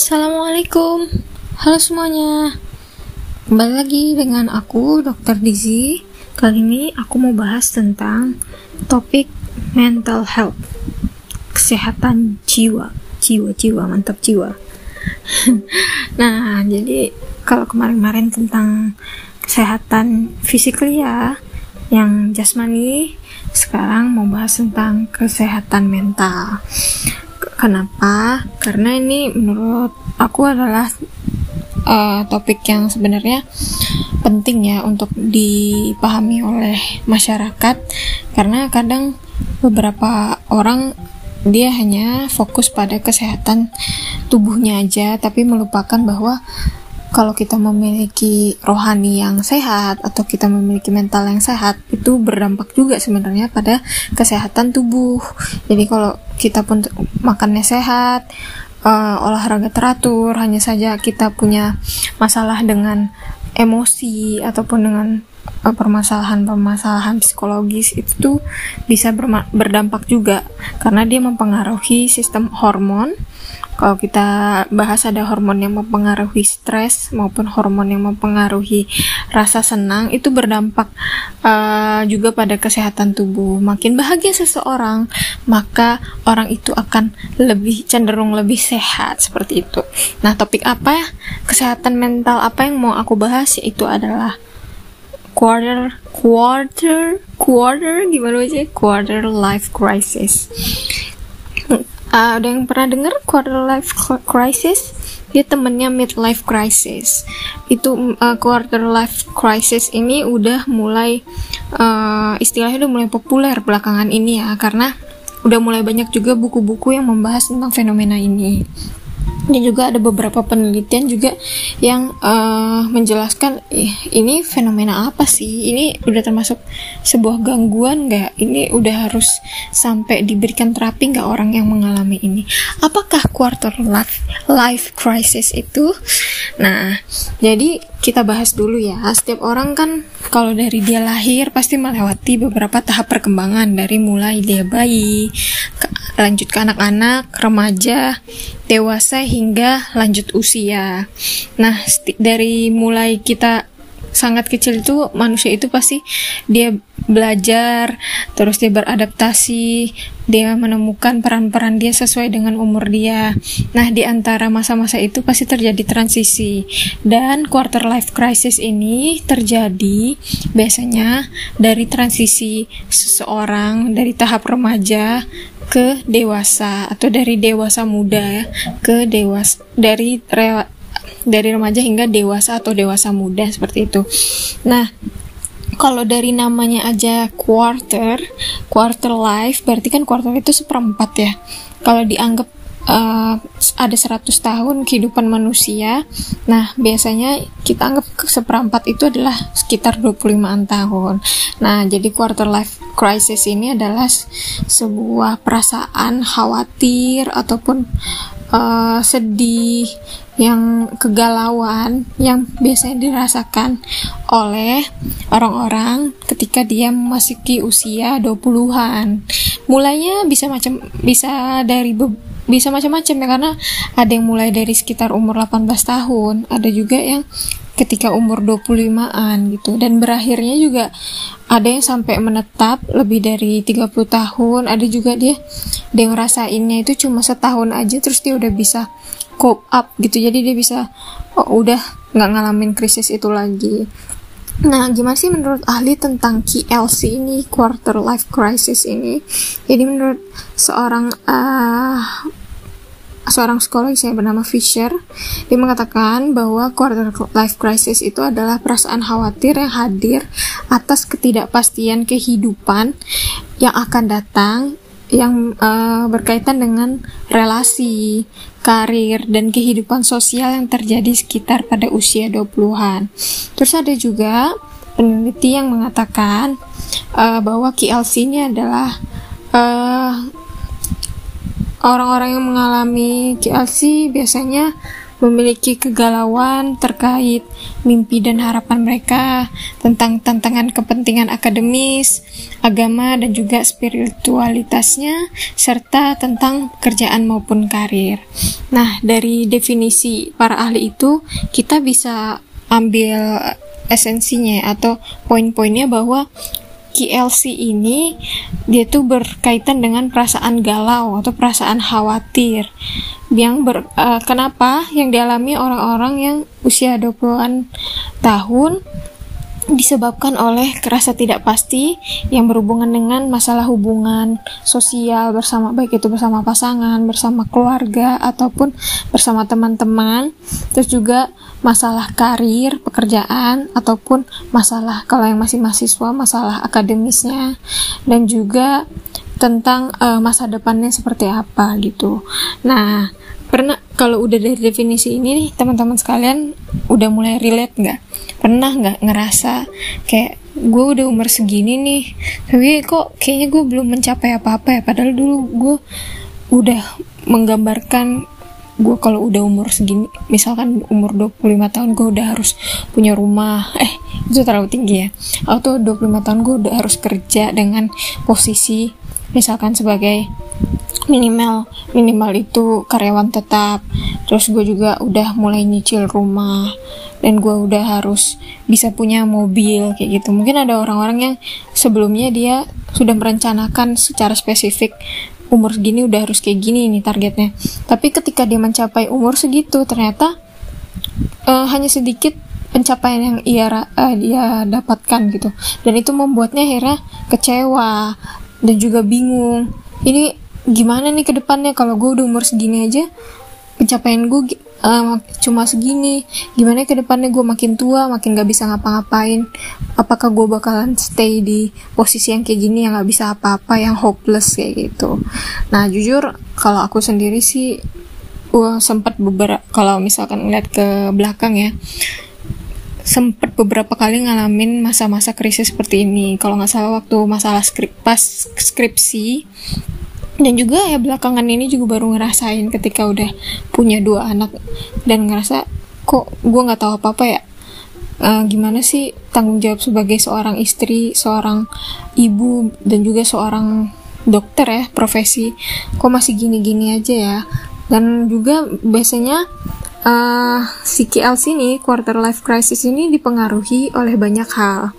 Assalamualaikum. Halo semuanya. Kembali lagi dengan aku Dr. Dizi Kali ini aku mau bahas tentang Topik mental health. Kesehatan jiwa. Jiwa-jiwa, mantap jiwa. Nah, jadi Kalau kemarin-kemarin tentang Kesehatan physically ya Yang jasmani Sekarang mau bahas tentang Kesehatan mental Kenapa? Karena ini menurut aku adalah uh, topik yang sebenarnya penting ya untuk dipahami oleh masyarakat karena kadang beberapa orang dia hanya fokus pada kesehatan tubuhnya aja tapi melupakan bahwa kalau kita memiliki rohani yang sehat atau kita memiliki mental yang sehat itu berdampak juga sebenarnya pada kesehatan tubuh. Jadi kalau kita pun makannya sehat uh, olahraga teratur hanya saja kita punya masalah dengan emosi ataupun dengan eh, permasalahan-permasalahan psikologis itu tuh bisa berdampak juga. Karena dia mempengaruhi sistem hormon kalau kita bahas ada hormon yang mempengaruhi stres maupun hormon yang mempengaruhi rasa senang itu berdampak uh, juga pada kesehatan tubuh. Makin bahagia seseorang, maka orang itu akan lebih cenderung lebih sehat seperti itu. Nah, topik apa ya? Kesehatan mental apa yang mau aku bahas yaitu adalah quarter quarter quarter gimana sih quarter life crisis Uh, ada yang pernah dengar quarter life crisis? Dia temennya midlife crisis. Itu uh, quarter life crisis ini udah mulai uh, istilahnya udah mulai populer belakangan ini ya karena udah mulai banyak juga buku-buku yang membahas tentang fenomena ini dan juga ada beberapa penelitian juga yang uh, menjelaskan ini fenomena apa sih? Ini udah termasuk sebuah gangguan nggak? Ini udah harus sampai diberikan terapi nggak orang yang mengalami ini? Apakah quarter life crisis itu? Nah jadi kita bahas dulu ya setiap orang kan kalau dari dia lahir pasti melewati beberapa tahap perkembangan dari mulai dia bayi lanjut ke anak-anak remaja dewasa hingga lanjut usia. Nah, dari mulai kita sangat kecil itu manusia itu pasti dia belajar, terus dia beradaptasi, dia menemukan peran-peran dia sesuai dengan umur dia. Nah, di antara masa-masa itu pasti terjadi transisi. Dan quarter life crisis ini terjadi biasanya dari transisi seseorang dari tahap remaja ke dewasa atau dari dewasa muda ya ke dewasa dari dari remaja hingga dewasa atau dewasa muda seperti itu. Nah, kalau dari namanya aja quarter, quarter life berarti kan quarter itu seperempat ya. Kalau dianggap uh, ada 100 tahun kehidupan manusia. Nah, biasanya kita anggap seperempat itu adalah sekitar 25-an tahun. Nah, jadi quarter life crisis ini adalah sebuah perasaan khawatir ataupun uh, sedih yang kegalauan yang biasanya dirasakan oleh orang-orang ketika dia memasuki usia 20-an. Mulainya bisa macam bisa dari bisa macam-macam ya karena ada yang mulai dari sekitar umur 18 tahun, ada juga yang ketika umur 25-an gitu dan berakhirnya juga ada yang sampai menetap lebih dari 30 tahun, ada juga dia dia ngerasainnya itu cuma setahun aja terus dia udah bisa cope up gitu. Jadi dia bisa oh, udah nggak ngalamin krisis itu lagi. Nah, gimana sih menurut ahli tentang KLC ini, quarter life crisis ini? Jadi menurut seorang uh, seorang psikolog yang bernama Fisher, dia mengatakan bahwa quarter life crisis itu adalah perasaan khawatir yang hadir atas ketidakpastian kehidupan yang akan datang yang uh, berkaitan dengan relasi, karir, dan kehidupan sosial yang terjadi sekitar pada usia 20-an. Terus ada juga peneliti yang mengatakan uh, bahwa KLC ini adalah uh, orang-orang yang mengalami KLC biasanya memiliki kegalauan terkait mimpi dan harapan mereka tentang tantangan kepentingan akademis, agama, dan juga spiritualitasnya, serta tentang kerjaan maupun karir. Nah, dari definisi para ahli itu, kita bisa ambil esensinya atau poin-poinnya bahwa KLC ini dia tuh berkaitan dengan perasaan galau atau perasaan khawatir. Yang ber, uh, kenapa? Yang dialami orang-orang yang usia 20-an tahun disebabkan oleh kerasa tidak pasti yang berhubungan dengan masalah hubungan sosial bersama baik itu bersama pasangan, bersama keluarga ataupun bersama teman-teman. Terus juga masalah karir, pekerjaan ataupun masalah kalau yang masih mahasiswa masalah akademisnya dan juga tentang uh, masa depannya seperti apa gitu. Nah, pernah kalau udah dari definisi ini nih teman-teman sekalian udah mulai relate nggak? Pernah nggak ngerasa kayak gue udah umur segini nih, tapi kok kayaknya gue belum mencapai apa-apa ya? Padahal dulu gue udah menggambarkan gue kalau udah umur segini misalkan umur 25 tahun gue udah harus punya rumah eh itu terlalu tinggi ya atau 25 tahun gue udah harus kerja dengan posisi misalkan sebagai minimal minimal itu karyawan tetap. Terus gue juga udah mulai nyicil rumah dan gue udah harus bisa punya mobil kayak gitu. Mungkin ada orang-orang yang sebelumnya dia sudah merencanakan secara spesifik umur segini udah harus kayak gini ini targetnya. Tapi ketika dia mencapai umur segitu ternyata uh, hanya sedikit pencapaian yang ia uh, dia dapatkan gitu. Dan itu membuatnya akhirnya kecewa dan juga bingung. Ini gimana nih ke depannya? Kalau gue udah umur segini aja pencapaian gue uh, cuma segini. Gimana ke depannya gue makin tua makin gak bisa ngapa-ngapain? Apakah gue bakalan stay di posisi yang kayak gini yang gak bisa apa-apa yang hopeless kayak gitu? Nah jujur kalau aku sendiri sih gue sempat beberapa kalau misalkan ngeliat ke belakang ya sempat beberapa kali ngalamin masa-masa krisis seperti ini. Kalau nggak salah waktu masalah skrip pas skripsi. Dan juga ya belakangan ini juga baru ngerasain ketika udah punya dua anak. Dan ngerasa kok gue nggak tahu apa apa ya uh, gimana sih tanggung jawab sebagai seorang istri seorang ibu dan juga seorang dokter ya profesi. Kok masih gini-gini aja ya. Dan juga biasanya uh, si KLC ini quarter life crisis ini dipengaruhi oleh banyak hal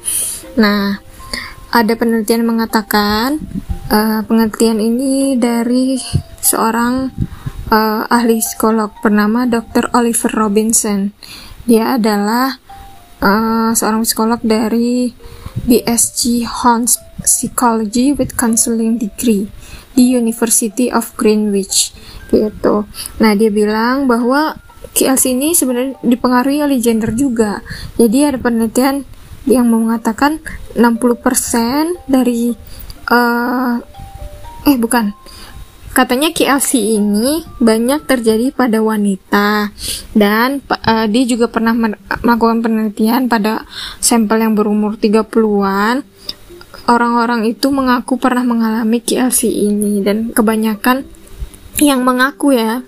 nah ada penelitian mengatakan uh, pengertian ini dari seorang uh, ahli psikolog bernama Dr. Oliver Robinson. Dia adalah uh, seorang psikolog dari BSG Hans Psychology with Counseling Degree di University of Greenwich gitu. Nah, dia bilang bahwa KLC ini sebenarnya dipengaruhi oleh gender juga. Jadi ada penelitian yang mengatakan 60% dari uh, eh bukan. Katanya KLC ini banyak terjadi pada wanita dan uh, dia juga pernah melakukan penelitian pada sampel yang berumur 30-an orang-orang itu mengaku pernah mengalami KLC ini dan kebanyakan yang mengaku ya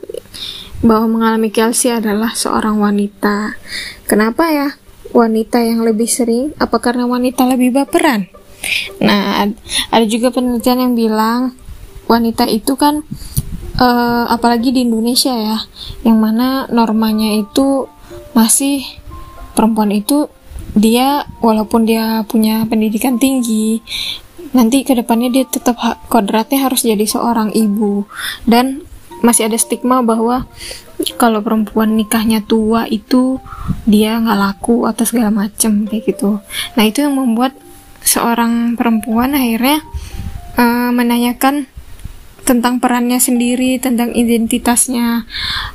bahwa mengalami KLC adalah seorang wanita kenapa ya wanita yang lebih sering? Apa karena wanita lebih baperan? Nah, ada juga penelitian yang bilang wanita itu kan uh, apalagi di Indonesia ya, yang mana normanya itu masih perempuan itu dia walaupun dia punya pendidikan tinggi nanti ke depannya dia tetap kodratnya harus jadi seorang ibu dan masih ada stigma bahwa kalau perempuan nikahnya tua itu dia nggak laku atau segala macem kayak gitu. Nah itu yang membuat seorang perempuan akhirnya uh, menanyakan tentang perannya sendiri tentang identitasnya.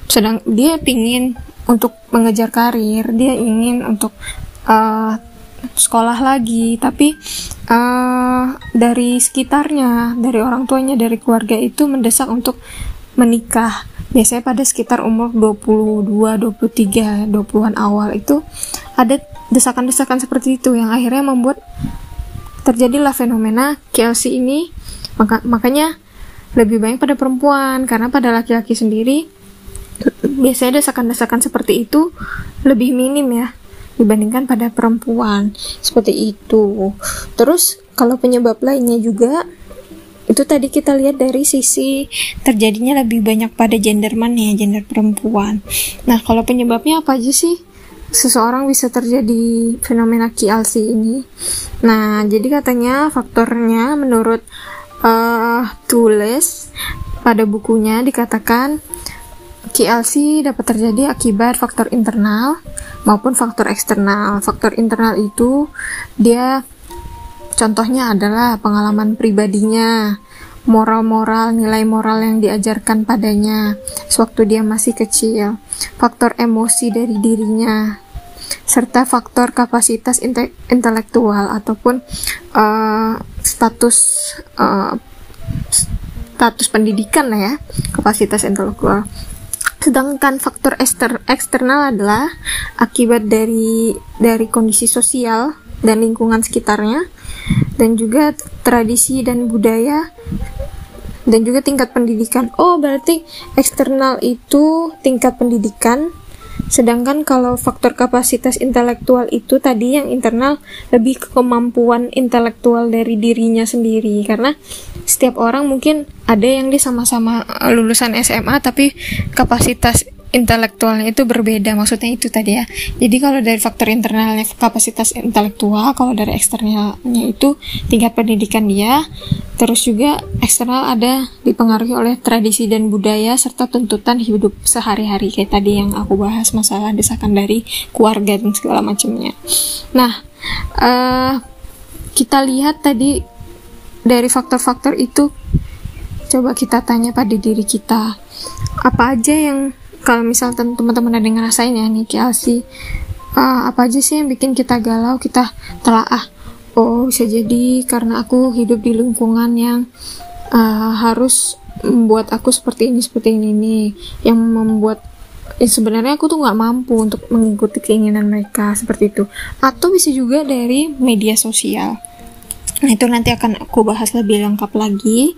Sedang dia pingin untuk mengejar karir dia ingin untuk uh, sekolah lagi tapi uh, dari sekitarnya dari orang tuanya dari keluarga itu mendesak untuk menikah. Biasanya pada sekitar umur 22, 23, 20-an awal itu ada desakan-desakan seperti itu yang akhirnya membuat terjadilah fenomena KLC ini. Maka, makanya lebih banyak pada perempuan karena pada laki-laki sendiri biasanya desakan-desakan seperti itu lebih minim ya dibandingkan pada perempuan. Seperti itu. Terus kalau penyebab lainnya juga itu tadi kita lihat dari sisi terjadinya lebih banyak pada gender mana ya gender perempuan nah kalau penyebabnya apa aja sih seseorang bisa terjadi fenomena KLC ini nah jadi katanya faktornya menurut uh, tulis pada bukunya dikatakan KLC dapat terjadi akibat faktor internal maupun faktor eksternal. Faktor internal itu dia contohnya adalah pengalaman pribadinya, moral-moral, nilai moral yang diajarkan padanya sewaktu dia masih kecil, faktor emosi dari dirinya, serta faktor kapasitas inte intelektual ataupun uh, status uh, status pendidikan lah ya kapasitas intelektual. Sedangkan faktor ekster eksternal adalah akibat dari dari kondisi sosial dan lingkungan sekitarnya dan juga tradisi dan budaya dan juga tingkat pendidikan. Oh, berarti eksternal itu tingkat pendidikan Sedangkan kalau faktor kapasitas intelektual itu tadi yang internal lebih ke kemampuan intelektual dari dirinya sendiri karena setiap orang mungkin ada yang dia sama-sama lulusan SMA tapi kapasitas intelektualnya itu berbeda maksudnya itu tadi ya. Jadi kalau dari faktor internalnya kapasitas intelektual kalau dari eksternalnya itu tingkat pendidikan dia terus juga eksternal ada dipengaruhi oleh tradisi dan budaya serta tuntutan hidup sehari-hari kayak tadi yang aku bahas masalah desakan dari keluarga dan segala macamnya. Nah uh, kita lihat tadi dari faktor-faktor itu coba kita tanya pada diri kita apa aja yang kalau misal teman-teman ada yang ngerasain ya nih Chelsea uh, apa aja sih yang bikin kita galau kita telah ah oh bisa jadi karena aku hidup di lingkungan yang uh, harus membuat aku seperti ini seperti ini nih yang membuat ya sebenarnya aku tuh nggak mampu untuk mengikuti keinginan mereka seperti itu. Atau bisa juga dari media sosial. Nah itu nanti akan aku bahas lebih lengkap lagi.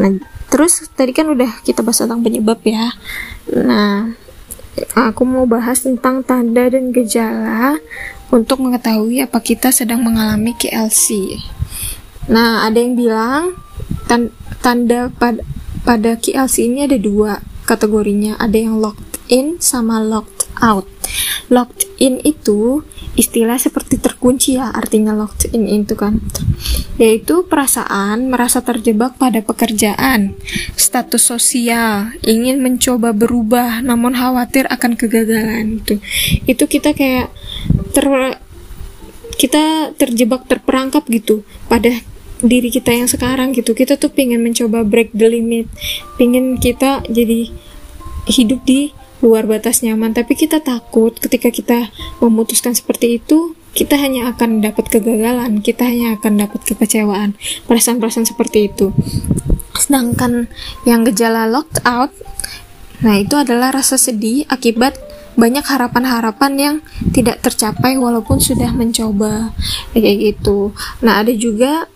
Nah terus tadi kan udah kita bahas tentang penyebab ya nah aku mau bahas tentang tanda dan gejala untuk mengetahui apa kita sedang mengalami KLC nah ada yang bilang tan tanda pad pada KLC ini ada dua kategorinya. Ada yang locked in sama locked out. Locked in itu istilah seperti terkunci ya artinya locked in itu kan. Yaitu perasaan merasa terjebak pada pekerjaan status sosial ingin mencoba berubah namun khawatir akan kegagalan itu itu kita kayak ter kita terjebak terperangkap gitu pada diri kita yang sekarang gitu. Kita tuh pengen mencoba break the limit pengen kita jadi hidup di luar batas nyaman. Tapi kita takut ketika kita memutuskan seperti itu kita hanya akan dapat kegagalan kita hanya akan dapat kekecewaan perasaan-perasaan seperti itu. Sedangkan yang gejala locked out nah itu adalah rasa sedih akibat banyak harapan-harapan yang tidak tercapai walaupun sudah mencoba kayak gitu. Nah ada juga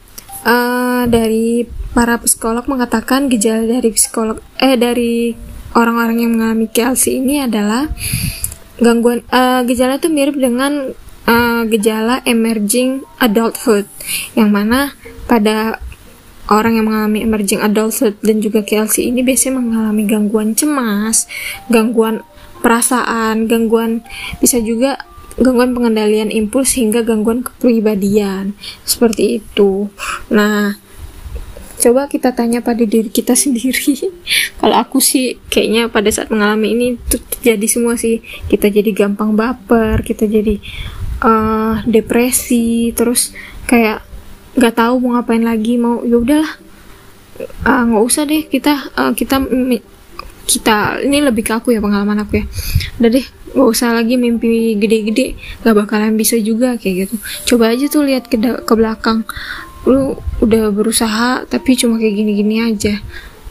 uh, dari para psikolog mengatakan gejala dari psikolog eh dari orang-orang yang mengalami KLC ini adalah gangguan uh, gejala itu mirip dengan uh, gejala emerging adulthood yang mana pada orang yang mengalami emerging adulthood dan juga KLC ini biasanya mengalami gangguan cemas, gangguan perasaan, gangguan bisa juga gangguan pengendalian impuls hingga gangguan kepribadian seperti itu. Nah, coba kita tanya pada diri kita sendiri. Kalau aku sih kayaknya pada saat mengalami ini terjadi semua sih. Kita jadi gampang baper kita jadi uh, depresi terus kayak nggak tahu mau ngapain lagi mau ya udahlah. Uh, nggak uh, usah deh kita uh, kita kita ini lebih ke aku ya pengalaman aku ya. Udah deh gak usah lagi mimpi gede-gede gak bakalan bisa juga kayak gitu. Coba aja tuh lihat ke, ke belakang lu udah berusaha tapi cuma kayak gini-gini aja.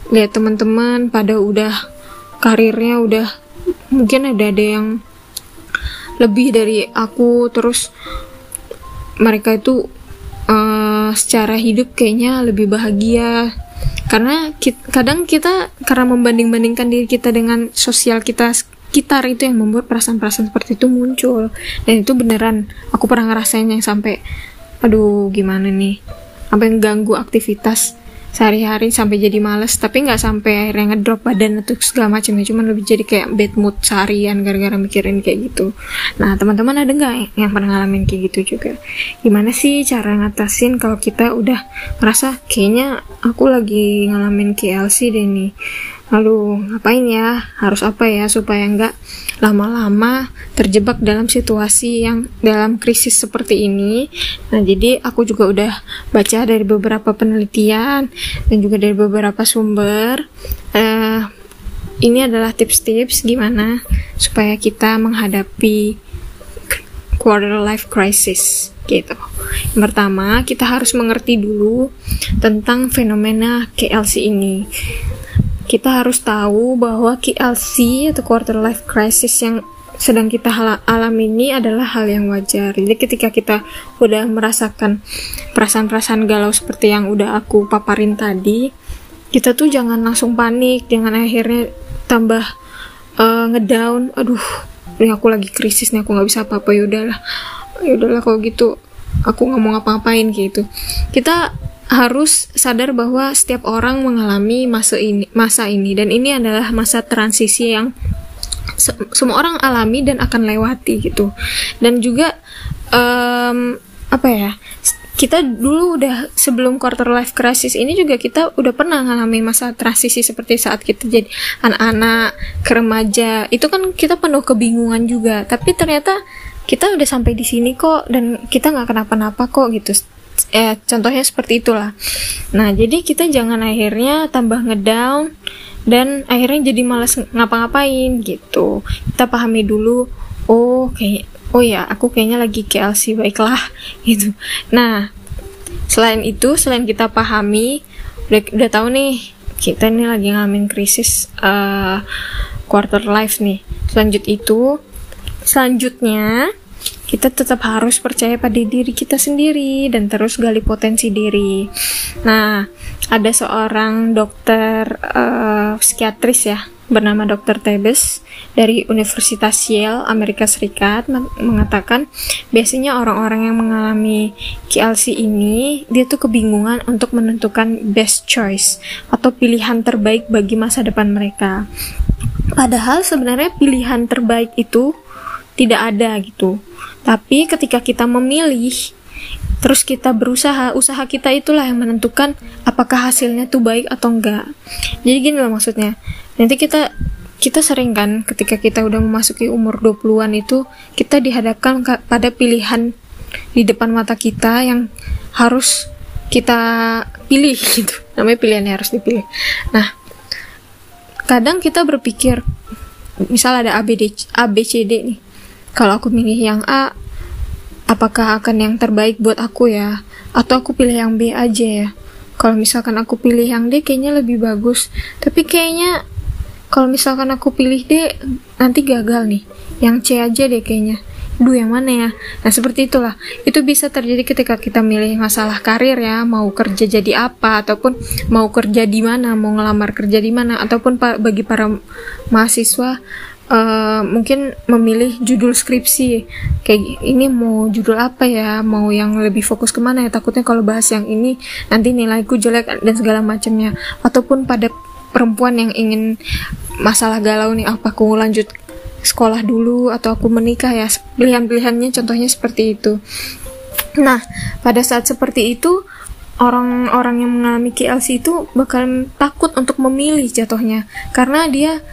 Lihat teman-teman pada udah karirnya udah mungkin ada ada yang lebih dari aku terus mereka itu uh, secara hidup kayaknya lebih bahagia. Karena kita, kadang kita karena membanding-bandingkan diri kita dengan sosial kita sekitar itu yang membuat perasaan-perasaan seperti itu muncul. Dan itu beneran aku pernah ngerasain yang sampai aduh gimana nih sampai ganggu aktivitas sehari-hari sampai jadi males tapi nggak sampai akhirnya ngedrop badan atau segala macam ya. Cuman lebih jadi kayak bad mood seharian gara-gara mikirin kayak gitu. Nah teman-teman ada nggak yang pernah ngalamin kayak gitu juga? Gimana sih cara ngatasin kalau kita udah merasa kayaknya aku lagi ngalamin KLC deh nih lalu ngapain ya? Harus apa ya supaya nggak lama-lama terjebak dalam situasi yang dalam krisis seperti ini? Nah jadi aku juga udah baca dari beberapa penelitian dan juga dari beberapa sumber. Uh, ini adalah tips-tips gimana supaya kita menghadapi quarter life crisis gitu. Yang pertama, kita harus mengerti dulu tentang fenomena KLC ini kita harus tahu bahwa KLC atau quarter life crisis yang sedang kita alami ini adalah hal yang wajar. Jadi ketika kita udah merasakan perasaan-perasaan galau seperti yang udah aku paparin tadi, kita tuh jangan langsung panik, jangan akhirnya tambah uh, ngedown. Aduh, ini aku lagi krisis nih, aku nggak bisa apa-apa. Yaudahlah, yaudahlah kalau gitu, aku nggak mau ngapa-ngapain gitu. Kita harus sadar bahwa setiap orang mengalami masa ini masa ini. Dan ini adalah masa transisi yang se semua orang alami dan akan lewati gitu. Dan juga um, apa ya kita dulu udah sebelum quarter life crisis ini juga kita udah pernah mengalami masa transisi seperti saat kita jadi anak-anak ke remaja. Itu kan kita penuh kebingungan juga. Tapi ternyata kita udah sampai di sini kok dan kita nggak kenapa-napa kok gitu eh contohnya seperti itulah. Nah jadi kita jangan akhirnya tambah ngedown dan akhirnya jadi malas ngapa-ngapain gitu. Kita pahami dulu oh kayak oh ya aku kayaknya lagi KLC baiklah gitu. Nah selain itu selain kita pahami udah, udah tahu nih kita ini lagi ngalamin krisis uh, quarter life nih. Selanjut itu selanjutnya kita tetap harus percaya pada diri kita sendiri dan terus gali potensi diri. Nah, ada seorang dokter uh, psikiatris ya bernama Dr. Tebes dari Universitas Yale Amerika Serikat mengatakan biasanya orang-orang yang mengalami KLC ini dia tuh kebingungan untuk menentukan best choice atau pilihan terbaik bagi masa depan mereka. Padahal sebenarnya pilihan terbaik itu tidak ada gitu tapi ketika kita memilih, terus kita berusaha, usaha kita itulah yang menentukan apakah hasilnya tuh baik atau enggak. Jadi gini loh maksudnya. Nanti kita kita sering kan ketika kita udah memasuki umur 20-an itu kita dihadapkan pada pilihan di depan mata kita yang harus kita pilih gitu. Namanya pilihan yang harus dipilih. Nah, kadang kita berpikir misal ada ABD, ABCD nih kalau aku milih yang A, apakah akan yang terbaik buat aku ya? Atau aku pilih yang B aja ya? Kalau misalkan aku pilih yang D kayaknya lebih bagus. Tapi kayaknya kalau misalkan aku pilih D nanti gagal nih. Yang C aja deh kayaknya. Duh yang mana ya? Nah seperti itulah. Itu bisa terjadi ketika kita milih masalah karir ya, mau kerja jadi apa ataupun mau kerja di mana, mau ngelamar kerja di mana ataupun bagi para mahasiswa uh, mungkin memilih judul skripsi. Kayak ini mau judul apa ya? Mau yang lebih fokus ke mana ya? Takutnya kalau bahas yang ini nanti nilaiku jelek dan segala macamnya. Ataupun pada perempuan yang ingin masalah galau nih apa aku lanjut sekolah dulu atau aku menikah ya? Pilihan-pilihannya contohnya seperti itu. Nah pada saat seperti itu orang-orang yang mengalami KLC itu bakal takut untuk memilih jatuhnya. Karena dia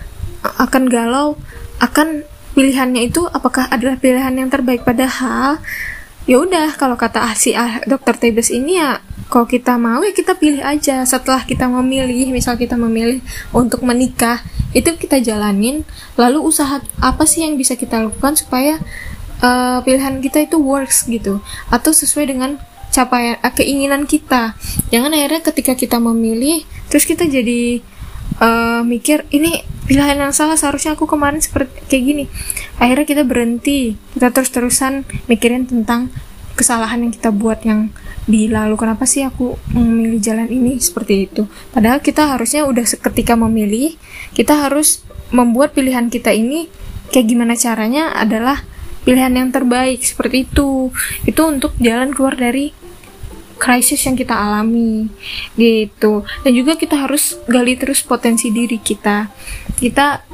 akan galau akan pilihannya itu apakah adalah pilihan yang terbaik. Padahal ya udah kalau kata si ah, dokter Tebes ini ya kalau kita mau ya kita pilih aja. Setelah kita memilih misal kita memilih untuk menikah itu kita jalanin. Lalu usaha apa sih yang bisa kita lakukan supaya uh, pilihan kita itu works gitu? Atau sesuai dengan capaian uh, keinginan kita. Jangan akhirnya ketika kita memilih terus kita jadi uh, mikir ini pilihan yang salah seharusnya aku kemarin seperti kayak gini. Akhirnya kita berhenti. Kita terus terusan mikirin tentang kesalahan yang kita buat yang di lalu kenapa sih aku memilih jalan ini? Seperti itu. Padahal kita harusnya udah ketika memilih kita harus membuat pilihan kita ini kayak gimana caranya adalah pilihan yang terbaik. Seperti itu. Itu untuk jalan keluar dari krisis yang kita alami gitu. Dan juga kita harus gali terus potensi diri kita. Kita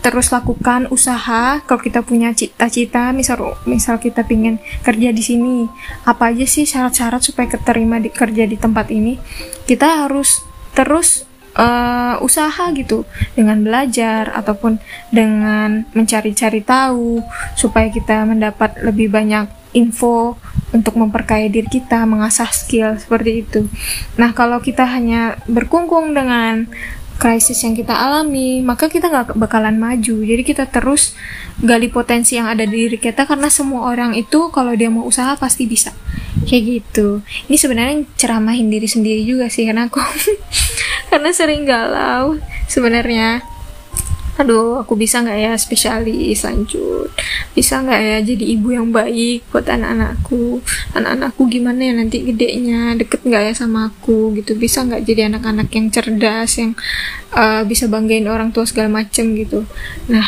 terus lakukan usaha kalau kita punya cita-cita misal misal kita pingin kerja di sini apa aja sih syarat-syarat supaya keterima di kerja di tempat ini? Kita harus terus uh, usaha gitu. Dengan belajar ataupun dengan mencari-cari tahu supaya kita mendapat lebih banyak info untuk memperkaya diri kita, mengasah skill seperti itu. Nah, kalau kita hanya berkungkung dengan krisis yang kita alami, maka kita nggak bakalan maju. Jadi kita terus gali potensi yang ada di diri kita karena semua orang itu kalau dia mau usaha pasti bisa. Kayak gitu. Ini sebenarnya ceramahin diri sendiri juga sih karena aku karena sering galau sebenarnya aduh aku bisa nggak ya spesialis lanjut? Bisa nggak ya jadi ibu yang baik buat anak-anakku? Anak-anakku gimana ya nanti gedenya? Deket nggak ya sama aku? Gitu. Bisa nggak jadi anak-anak yang cerdas yang uh, bisa banggain orang tua segala macem gitu. Nah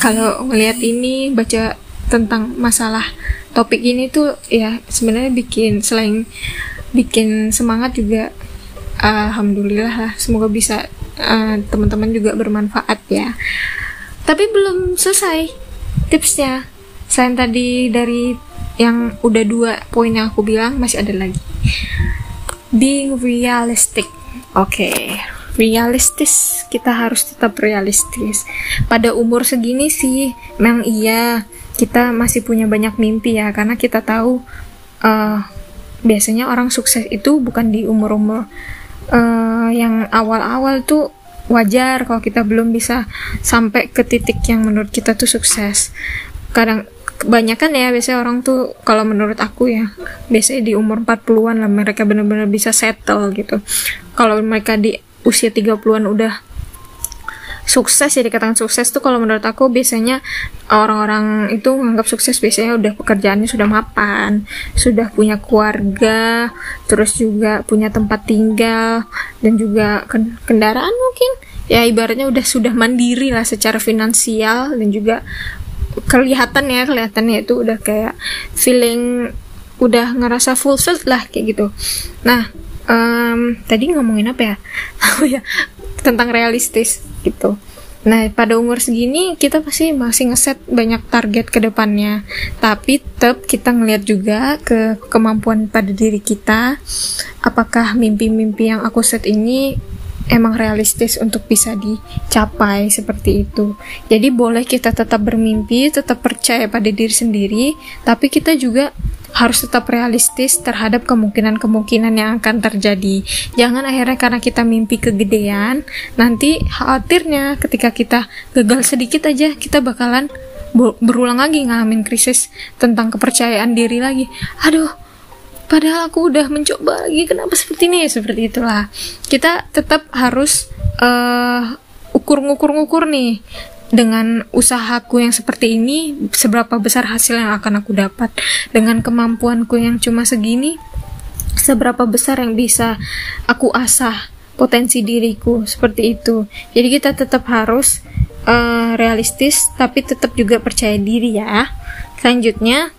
kalau ngelihat ini baca tentang masalah topik ini tuh ya sebenarnya bikin selain bikin semangat juga alhamdulillah lah semoga bisa uh, teman-teman juga bermanfaat ya. Tapi belum selesai tipsnya. Selain tadi dari yang udah dua poin yang aku bilang masih ada lagi. Being realistic. Oke okay. realistis. Kita harus tetap realistis. Pada umur segini sih memang iya kita masih punya banyak mimpi ya. Karena kita tahu uh, biasanya orang sukses itu bukan di umur-umur uh, yang awal-awal tuh wajar kalau kita belum bisa sampai ke titik yang menurut kita tuh sukses. Kadang kebanyakan ya biasanya orang tuh kalau menurut aku ya biasanya di umur 40-an lah mereka benar-benar bisa settle gitu. Kalau mereka di usia 30-an udah sukses ya dikatakan sukses tuh kalau menurut aku biasanya orang-orang itu menganggap sukses biasanya udah pekerjaannya sudah mapan, sudah punya keluarga, terus juga punya tempat tinggal dan juga kendaraan mungkin ya ibaratnya udah sudah mandiri lah secara finansial dan juga kelihatan ya kelihatannya itu udah kayak feeling udah ngerasa fulfilled lah kayak gitu. Nah, um, tadi ngomongin apa ya? Oh ya, tentang realistis gitu. Nah, pada umur segini kita pasti masih ngeset banyak target ke depannya. Tapi tetap kita ngeliat juga ke kemampuan pada diri kita. Apakah mimpi-mimpi yang aku set ini emang realistis untuk bisa dicapai seperti itu. Jadi boleh kita tetap bermimpi, tetap percaya pada diri sendiri, tapi kita juga harus tetap realistis terhadap kemungkinan-kemungkinan yang akan terjadi. Jangan akhirnya karena kita mimpi kegedean, nanti khawatirnya ketika kita gagal sedikit aja, kita bakalan berulang lagi ngalamin krisis tentang kepercayaan diri lagi. Aduh, padahal aku udah mencoba lagi, kenapa seperti ini? Seperti itulah. Kita tetap harus uh, ukur-ngukur-ngukur nih dengan usahaku yang seperti ini seberapa besar hasil yang akan aku dapat? Dengan kemampuanku yang cuma segini seberapa besar yang bisa aku asah potensi diriku seperti itu? Jadi kita tetap harus uh, realistis tapi tetap juga percaya diri ya. Selanjutnya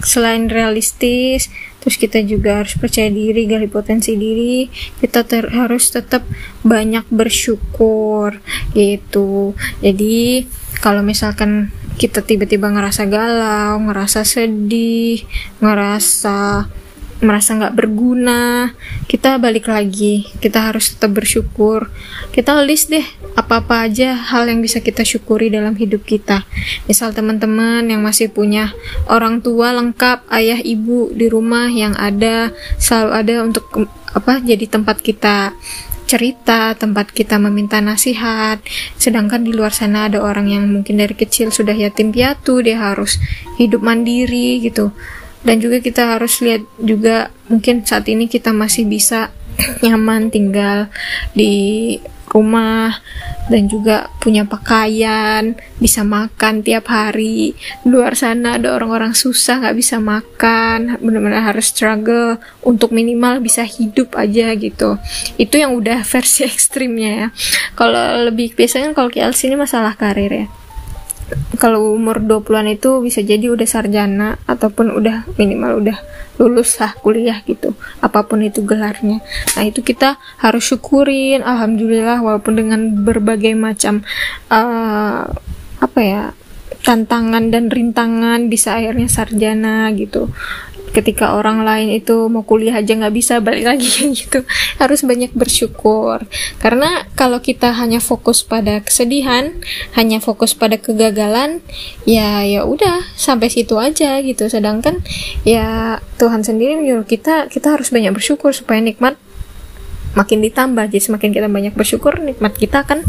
selain realistis terus kita juga harus percaya diri gali potensi diri. Kita ter harus tetap banyak bersyukur gitu. Jadi kalau misalkan kita tiba-tiba ngerasa galau ngerasa sedih ngerasa merasa nggak berguna. Kita balik lagi. Kita harus tetap bersyukur. Kita list deh apa-apa aja hal yang bisa kita syukuri dalam hidup kita. Misal teman-teman yang masih punya orang tua lengkap ayah ibu di rumah yang ada selalu ada untuk apa jadi tempat kita cerita, tempat kita meminta nasihat. Sedangkan di luar sana ada orang yang mungkin dari kecil sudah yatim piatu, dia harus hidup mandiri gitu dan juga kita harus lihat juga mungkin saat ini kita masih bisa nyaman tinggal di rumah dan juga punya pakaian, bisa makan tiap hari. Luar sana ada orang-orang susah nggak bisa makan, benar-benar harus struggle untuk minimal bisa hidup aja gitu. Itu yang udah versi ekstrimnya ya. Kalau lebih biasanya kalau KLC ini masalah karir ya kalau umur 20-an itu bisa jadi udah sarjana ataupun udah minimal udah lulus lah kuliah gitu apa pun itu gelarnya. Nah itu kita harus syukurin alhamdulillah walaupun dengan berbagai macam uh, apa ya tantangan dan rintangan bisa akhirnya sarjana gitu ketika orang lain itu mau kuliah aja nggak bisa balik lagi gitu. Harus banyak bersyukur. Karena kalau kita hanya fokus pada kesedihan hanya fokus pada kegagalan ya ya udah sampai situ aja gitu. Sedangkan ya Tuhan sendiri menyuruh kita kita harus banyak bersyukur supaya nikmat makin ditambah. Jadi semakin kita banyak bersyukur nikmat kita akan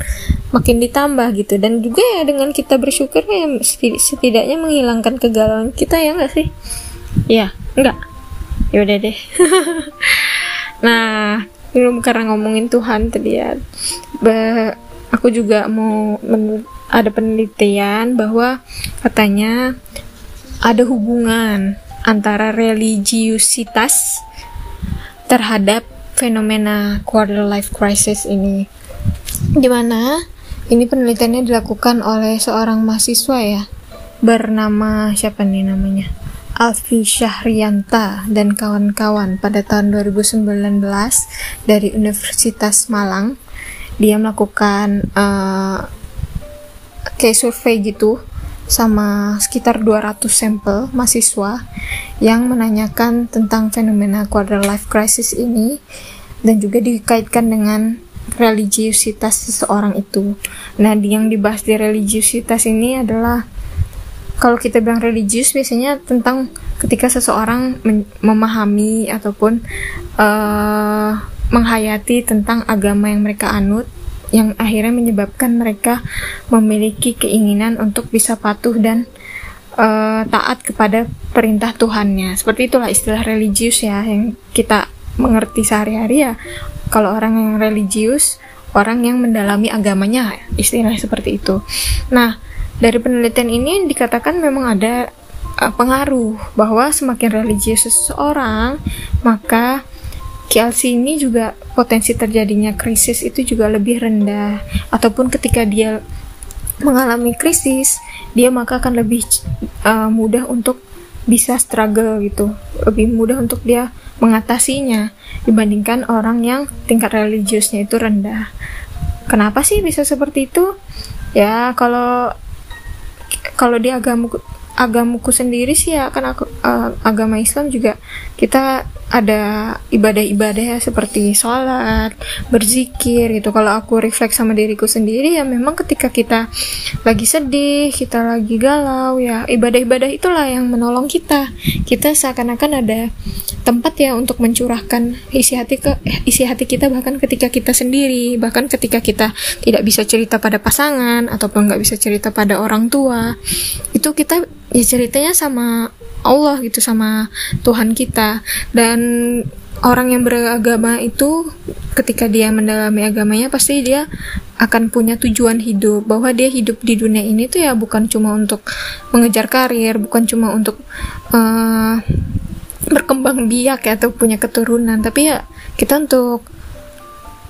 makin ditambah gitu. Dan juga ya dengan kita bersyukur ya setidaknya menghilangkan kegalauan kita ya enggak sih? Ya enggak ya udah deh nah belum karena ngomongin Tuhan tadi ya Be aku juga mau ada penelitian bahwa katanya ada hubungan antara religiusitas terhadap fenomena quarter life crisis ini. Di mana ini penelitiannya dilakukan oleh seorang mahasiswa ya, bernama siapa nih namanya? Alfi Syahrianta dan kawan-kawan pada tahun 2019 dari Universitas Malang. Dia melakukan uh, kayak survei gitu sama sekitar 200 sampel mahasiswa yang menanyakan tentang fenomena quarter life crisis ini dan juga dikaitkan dengan religiusitas seseorang itu. Nah, yang dibahas di religiusitas ini adalah kalau kita bilang religius biasanya tentang ketika seseorang memahami ataupun uh, menghayati tentang agama yang mereka anut yang akhirnya menyebabkan mereka memiliki keinginan untuk bisa patuh dan uh, taat kepada perintah Tuhannya. Seperti itulah istilah religius ya yang kita mengerti sehari-hari ya. Kalau orang yang religius, orang yang mendalami agamanya, istilahnya seperti itu. Nah, dari penelitian ini dikatakan memang ada uh, pengaruh bahwa semakin religius seseorang, maka KLC ini juga potensi terjadinya krisis itu juga lebih rendah. Ataupun ketika dia mengalami krisis dia maka akan lebih uh, mudah untuk bisa struggle gitu. Lebih mudah untuk dia mengatasinya dibandingkan orang yang tingkat religiusnya itu rendah. Kenapa sih bisa seperti itu? Ya kalau kalau di agamaku agamaku sendiri sih ya kan aku uh, agama Islam juga kita ada ibadah-ibadah ya seperti sholat, berzikir gitu. Kalau aku refleks sama diriku sendiri ya memang ketika kita lagi sedih, kita lagi galau ya ibadah-ibadah itulah yang menolong kita. Kita seakan-akan ada tempat ya untuk mencurahkan isi hati ke isi hati kita bahkan ketika kita sendiri, bahkan ketika kita tidak bisa cerita pada pasangan ataupun nggak bisa cerita pada orang tua. Itu kita ya ceritanya sama Allah gitu sama Tuhan kita dan orang yang beragama itu ketika dia mendalami agamanya pasti dia akan punya tujuan hidup. Bahwa dia hidup di dunia ini tuh ya bukan cuma untuk mengejar karir bukan cuma untuk uh, berkembang biak ya atau punya keturunan. Tapi ya kita untuk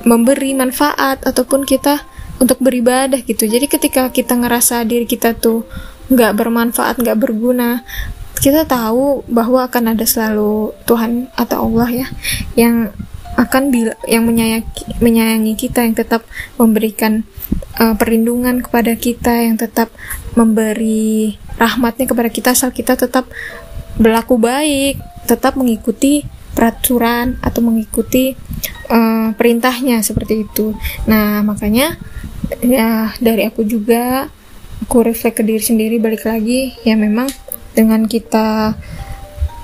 memberi manfaat ataupun kita untuk beribadah gitu. Jadi ketika kita ngerasa diri kita tuh nggak bermanfaat nggak berguna kita tahu bahwa akan ada selalu Tuhan atau Allah ya yang akan bila, yang menyayangi, menyayangi kita yang tetap memberikan uh, perlindungan kepada kita yang tetap memberi rahmatnya kepada kita asal kita tetap berlaku baik tetap mengikuti peraturan atau mengikuti uh, perintahnya seperti itu. Nah makanya ya dari aku juga aku refleks ke diri sendiri balik lagi ya memang dengan kita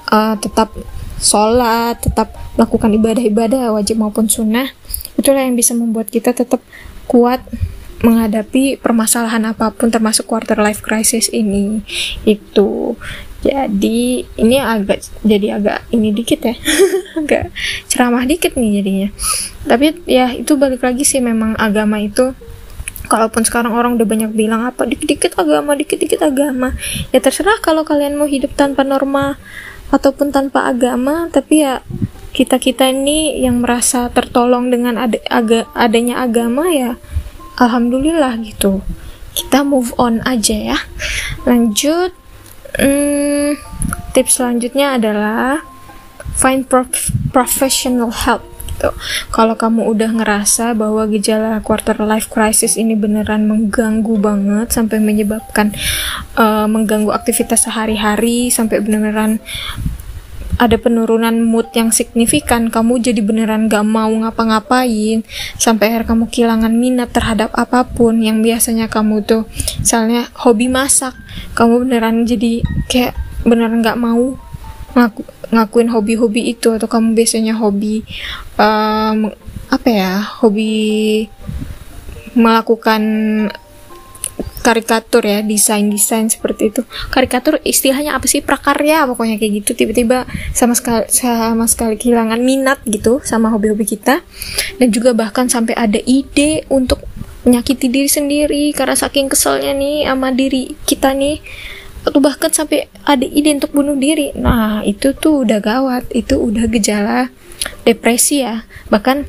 uh, tetap sholat, tetap melakukan ibadah-ibadah wajib maupun sunnah, itulah yang bisa membuat kita tetap kuat menghadapi permasalahan apa pun termasuk quarter life crisis ini itu. Jadi ini agak jadi agak ini dikit ya agak ceramah dikit nih jadinya. Tapi ya itu balik lagi sih memang agama itu kalaupun sekarang orang udah banyak bilang apa? Dikit-dikit agama dikit-dikit agama. Ya terserah kalau kalian mau hidup tanpa norma ataupun tanpa agama tapi ya kita kita ini yang merasa tertolong dengan ad aga adanya agama ya alhamdulillah gitu. Kita move on aja ya. Lanjut hmm, tips selanjutnya adalah find prof professional help gitu. Kalau kamu udah ngerasa bahwa gejala quarter life crisis ini beneran mengganggu banget sampai menyebabkan uh, mengganggu aktivitas sehari-hari sampai beneran ada penurunan mood yang signifikan, kamu jadi beneran gak mau ngapa-ngapain, sampai akhir kamu kehilangan minat terhadap apa pun yang biasanya kamu tuh, misalnya hobi masak, kamu beneran jadi kayak beneran gak mau ngaku, ngakuin hobi-hobi itu atau kamu biasanya hobi um, apa ya hobi melakukan karikatur ya desain-desain seperti itu. Karikatur istilahnya apa sih? Prakarya pokoknya kayak gitu. Tiba-tiba sama sekali sama sekali kehilangan minat gitu sama hobi-hobi kita. Dan juga bahkan sampai ada ide untuk menyakiti diri sendiri karena saking keselnya nih sama diri kita nih atau bahkan sampai ada ide untuk bunuh diri nah itu tuh udah gawat itu udah gejala depresi ya bahkan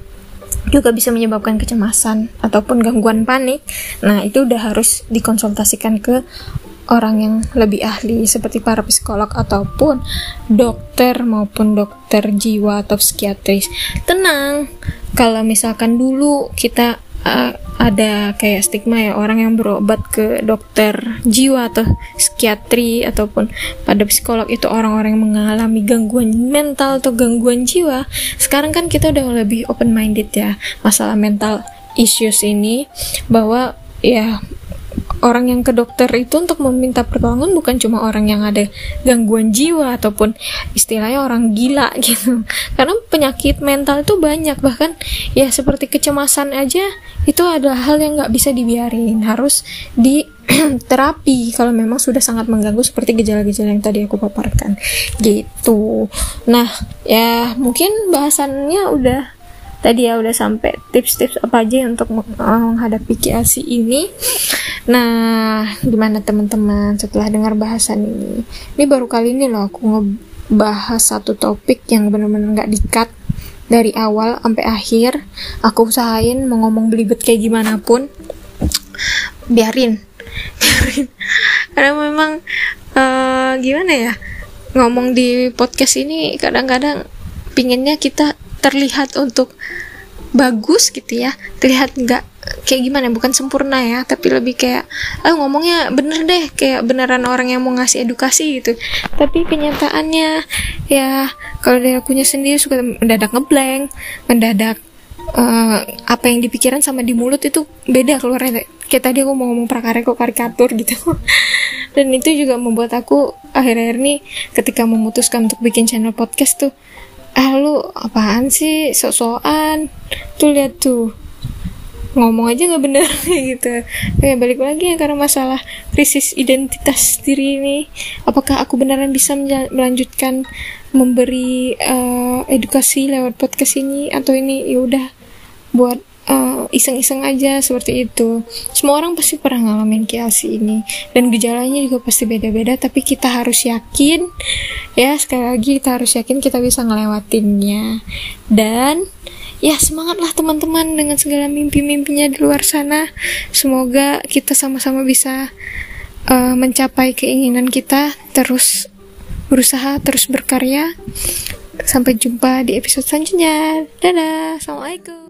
juga bisa menyebabkan kecemasan ataupun gangguan panik. Nah, itu udah harus dikonsultasikan ke orang yang lebih ahli seperti para psikolog ataupun dokter maupun dokter jiwa atau psikiatris. Tenang, kalau misalkan dulu kita uh, ada kayak stigma ya orang yang berobat ke dokter jiwa atau psikiatri ataupun pada psikolog itu orang-orang yang mengalami gangguan mental atau gangguan jiwa. Sekarang kan kita udah lebih open minded ya masalah mental issues ini bahwa ya orang yang ke dokter itu untuk meminta pertolongan bukan cuma orang yang ada gangguan jiwa ataupun istilahnya orang gila gitu karena penyakit mental itu banyak. Bahkan ya seperti kecemasan aja itu adalah hal yang nggak bisa dibiarin. Harus di terapi kalau memang sudah sangat mengganggu seperti gejala-gejala yang tadi aku paparkan. Gitu. Nah ya mungkin bahasannya udah tadi ya udah sampai tips-tips apa aja untuk menghadapi KLC ini. Nah gimana teman-teman setelah dengar bahasan ini? Ini baru kali ini loh aku ngebahas satu topik yang benar-benar nggak dikat dari awal sampai akhir. Aku usahain mau ngomong belibet kayak gimana pun. Biarin. Biarin. Karena memang uh, gimana ya ngomong di podcast ini kadang-kadang pinginnya kita terlihat untuk bagus gitu ya terlihat nggak kayak gimana bukan sempurna ya tapi lebih kayak ah ngomongnya bener deh kayak beneran orang yang mau ngasih edukasi gitu. Tapi kenyataannya ya kalau dari akunya sendiri suka mendadak ngeblank mendadak uh, apa yang dipikiran sama di mulut itu beda keluarnya. Kayak tadi aku mau ngomong prakarya kok karikatur gitu. Dan itu juga membuat aku akhir-akhir ini ketika memutuskan untuk bikin channel podcast tuh ah lu apaan sih? Sok-sokan. Tuh lihat tuh ngomong aja nggak bener gitu kayak balik lagi ya karena masalah krisis identitas diri ini apakah aku beneran bisa melanjutkan memberi uh, edukasi lewat podcast ini atau ini ya udah buat uh, iseng-iseng aja seperti itu. Semua orang pasti pernah ngalamin kiasi ini dan gejalanya juga pasti beda-beda. Tapi kita harus yakin, ya sekali lagi kita harus yakin kita bisa ngelewatinnya. Dan ya semangatlah teman-teman dengan segala mimpi-mimpinya di luar sana. Semoga kita sama-sama bisa uh, mencapai keinginan kita. Terus berusaha, terus berkarya. Sampai jumpa di episode selanjutnya. Dadah, assalamualaikum.